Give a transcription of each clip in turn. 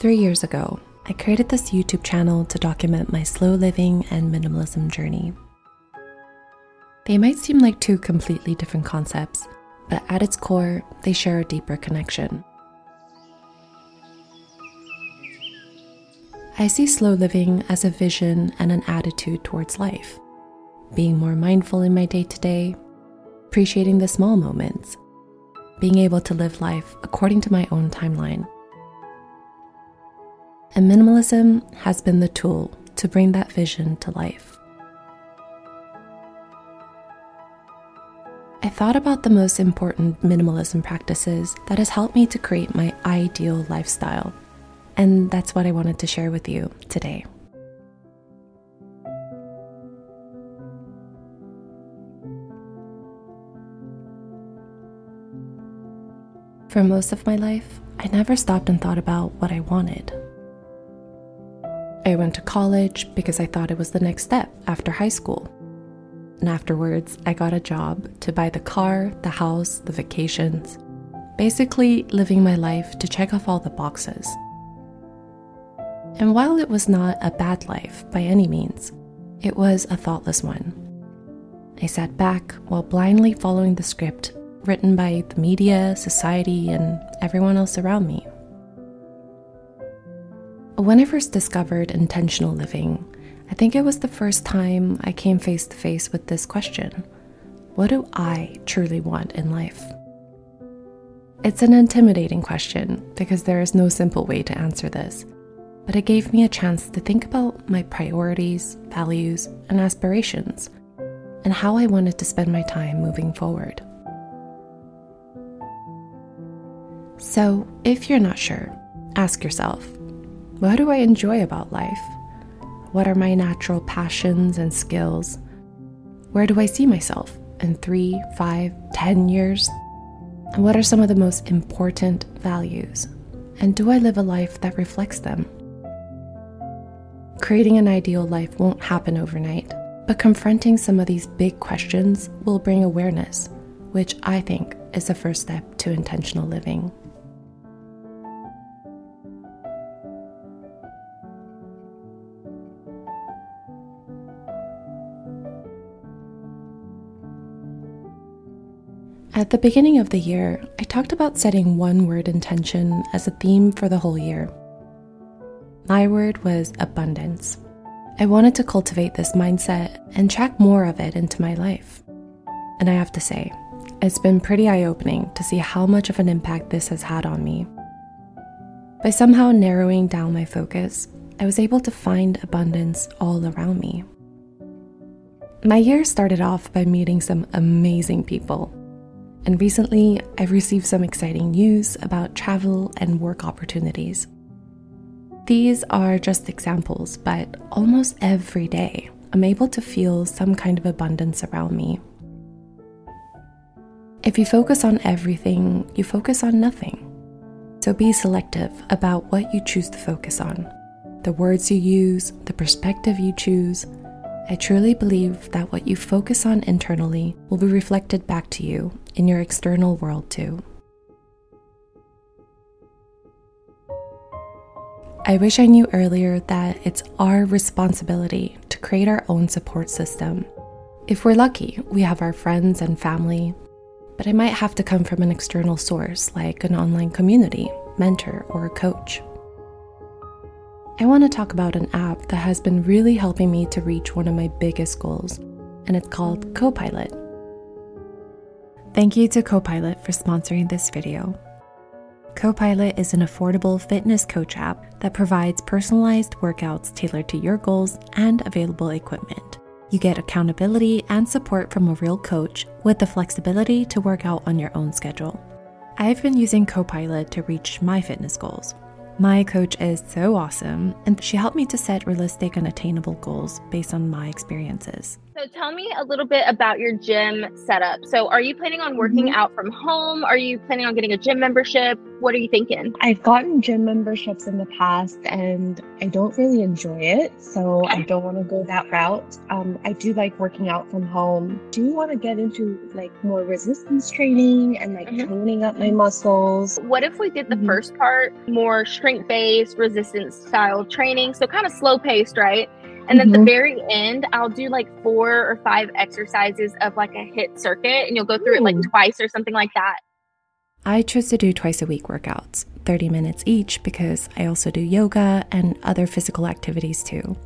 Three years ago, I created this YouTube channel to document my slow living and minimalism journey. They might seem like two completely different concepts, but at its core, they share a deeper connection. I see slow living as a vision and an attitude towards life, being more mindful in my day to day, appreciating the small moments, being able to live life according to my own timeline and minimalism has been the tool to bring that vision to life. I thought about the most important minimalism practices that has helped me to create my ideal lifestyle, and that's what I wanted to share with you today. For most of my life, I never stopped and thought about what I wanted. I went to college because I thought it was the next step after high school. And afterwards, I got a job to buy the car, the house, the vacations. Basically, living my life to check off all the boxes. And while it was not a bad life by any means, it was a thoughtless one. I sat back while blindly following the script written by the media, society, and everyone else around me. When I first discovered intentional living, I think it was the first time I came face to face with this question What do I truly want in life? It's an intimidating question because there is no simple way to answer this, but it gave me a chance to think about my priorities, values, and aspirations, and how I wanted to spend my time moving forward. So, if you're not sure, ask yourself what do I enjoy about life? What are my natural passions and skills? Where do I see myself in three, five, ten years? And what are some of the most important values? And do I live a life that reflects them? Creating an ideal life won't happen overnight, but confronting some of these big questions will bring awareness, which I think is the first step to intentional living. At the beginning of the year, I talked about setting one word intention as a theme for the whole year. My word was abundance. I wanted to cultivate this mindset and track more of it into my life. And I have to say, it's been pretty eye opening to see how much of an impact this has had on me. By somehow narrowing down my focus, I was able to find abundance all around me. My year started off by meeting some amazing people and recently I've received some exciting news about travel and work opportunities. These are just examples, but almost every day I'm able to feel some kind of abundance around me. If you focus on everything, you focus on nothing. So be selective about what you choose to focus on, the words you use, the perspective you choose, I truly believe that what you focus on internally will be reflected back to you in your external world too. I wish I knew earlier that it's our responsibility to create our own support system. If we're lucky, we have our friends and family, but it might have to come from an external source like an online community, mentor, or a coach. I want to talk about an app that has been really helping me to reach one of my biggest goals, and it's called Copilot. Thank you to Copilot for sponsoring this video. Copilot is an affordable fitness coach app that provides personalized workouts tailored to your goals and available equipment. You get accountability and support from a real coach with the flexibility to work out on your own schedule. I've been using Copilot to reach my fitness goals my coach is so awesome, and she helped me to set realistic and attainable goals based on my experiences. So tell me a little bit about your gym setup. So are you planning on working mm-hmm. out from home? Are you planning on getting a gym membership? What are you thinking? I've gotten gym memberships in the past and I don't really enjoy it. So okay. I don't want to go that route. Um, I do like working out from home. Do you want to get into like more resistance training and like mm-hmm. toning up my muscles. What if we did the mm-hmm. first part more strength based resistance style training? So kind of slow paced, right? And mm-hmm. at the mm-hmm. very end, I'll do like four or five exercises of like a HIIT circuit, and you'll go through Ooh. it like twice or something like that. I choose to do twice a week workouts, 30 minutes each, because I also do yoga and other physical activities too.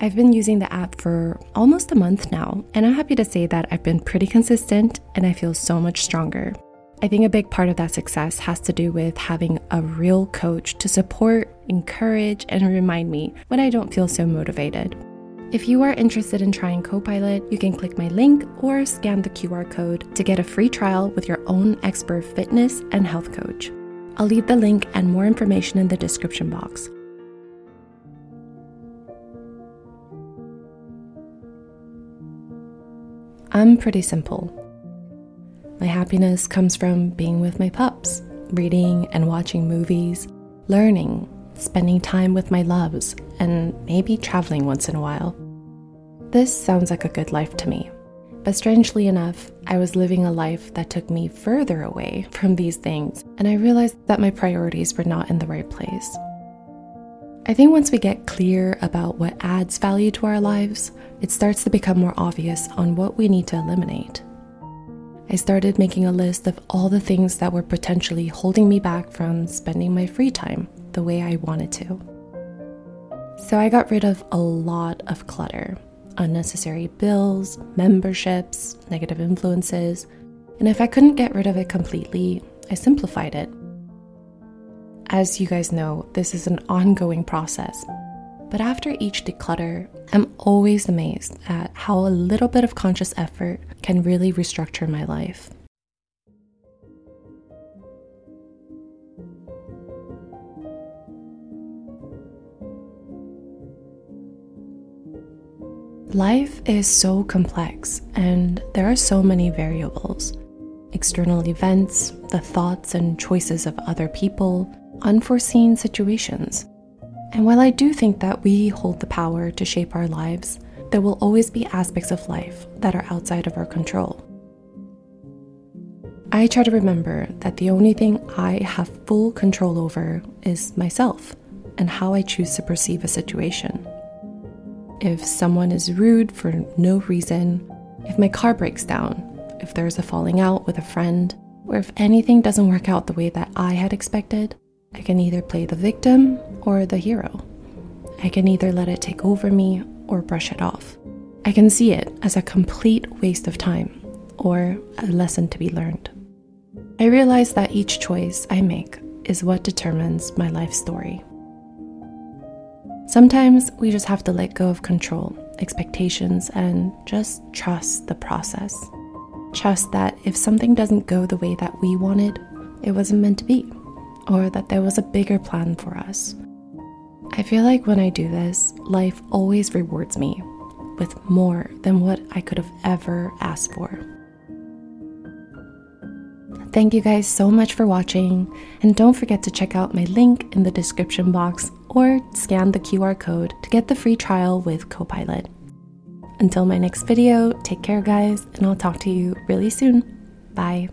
I've been using the app for almost a month now, and I'm happy to say that I've been pretty consistent and I feel so much stronger. I think a big part of that success has to do with having a real coach to support, encourage, and remind me when I don't feel so motivated. If you are interested in trying Copilot, you can click my link or scan the QR code to get a free trial with your own expert fitness and health coach. I'll leave the link and more information in the description box. I'm pretty simple. My happiness comes from being with my pups, reading and watching movies, learning, spending time with my loves, and maybe traveling once in a while. This sounds like a good life to me. But strangely enough, I was living a life that took me further away from these things, and I realized that my priorities were not in the right place. I think once we get clear about what adds value to our lives, it starts to become more obvious on what we need to eliminate. I started making a list of all the things that were potentially holding me back from spending my free time the way I wanted to. So I got rid of a lot of clutter unnecessary bills, memberships, negative influences, and if I couldn't get rid of it completely, I simplified it. As you guys know, this is an ongoing process, but after each declutter, I'm always amazed at how a little bit of conscious effort can really restructure my life. Life is so complex, and there are so many variables external events, the thoughts and choices of other people, unforeseen situations. And while I do think that we hold the power to shape our lives, there will always be aspects of life that are outside of our control. I try to remember that the only thing I have full control over is myself and how I choose to perceive a situation. If someone is rude for no reason, if my car breaks down, if there's a falling out with a friend, or if anything doesn't work out the way that I had expected, I can either play the victim or the hero. I can either let it take over me or brush it off. I can see it as a complete waste of time or a lesson to be learned. I realize that each choice I make is what determines my life story. Sometimes we just have to let go of control, expectations, and just trust the process. Trust that if something doesn't go the way that we wanted, it wasn't meant to be or that there was a bigger plan for us. I feel like when I do this, life always rewards me with more than what I could have ever asked for. Thank you guys so much for watching, and don't forget to check out my link in the description box or scan the QR code to get the free trial with Copilot. Until my next video, take care, guys, and I'll talk to you really soon. Bye.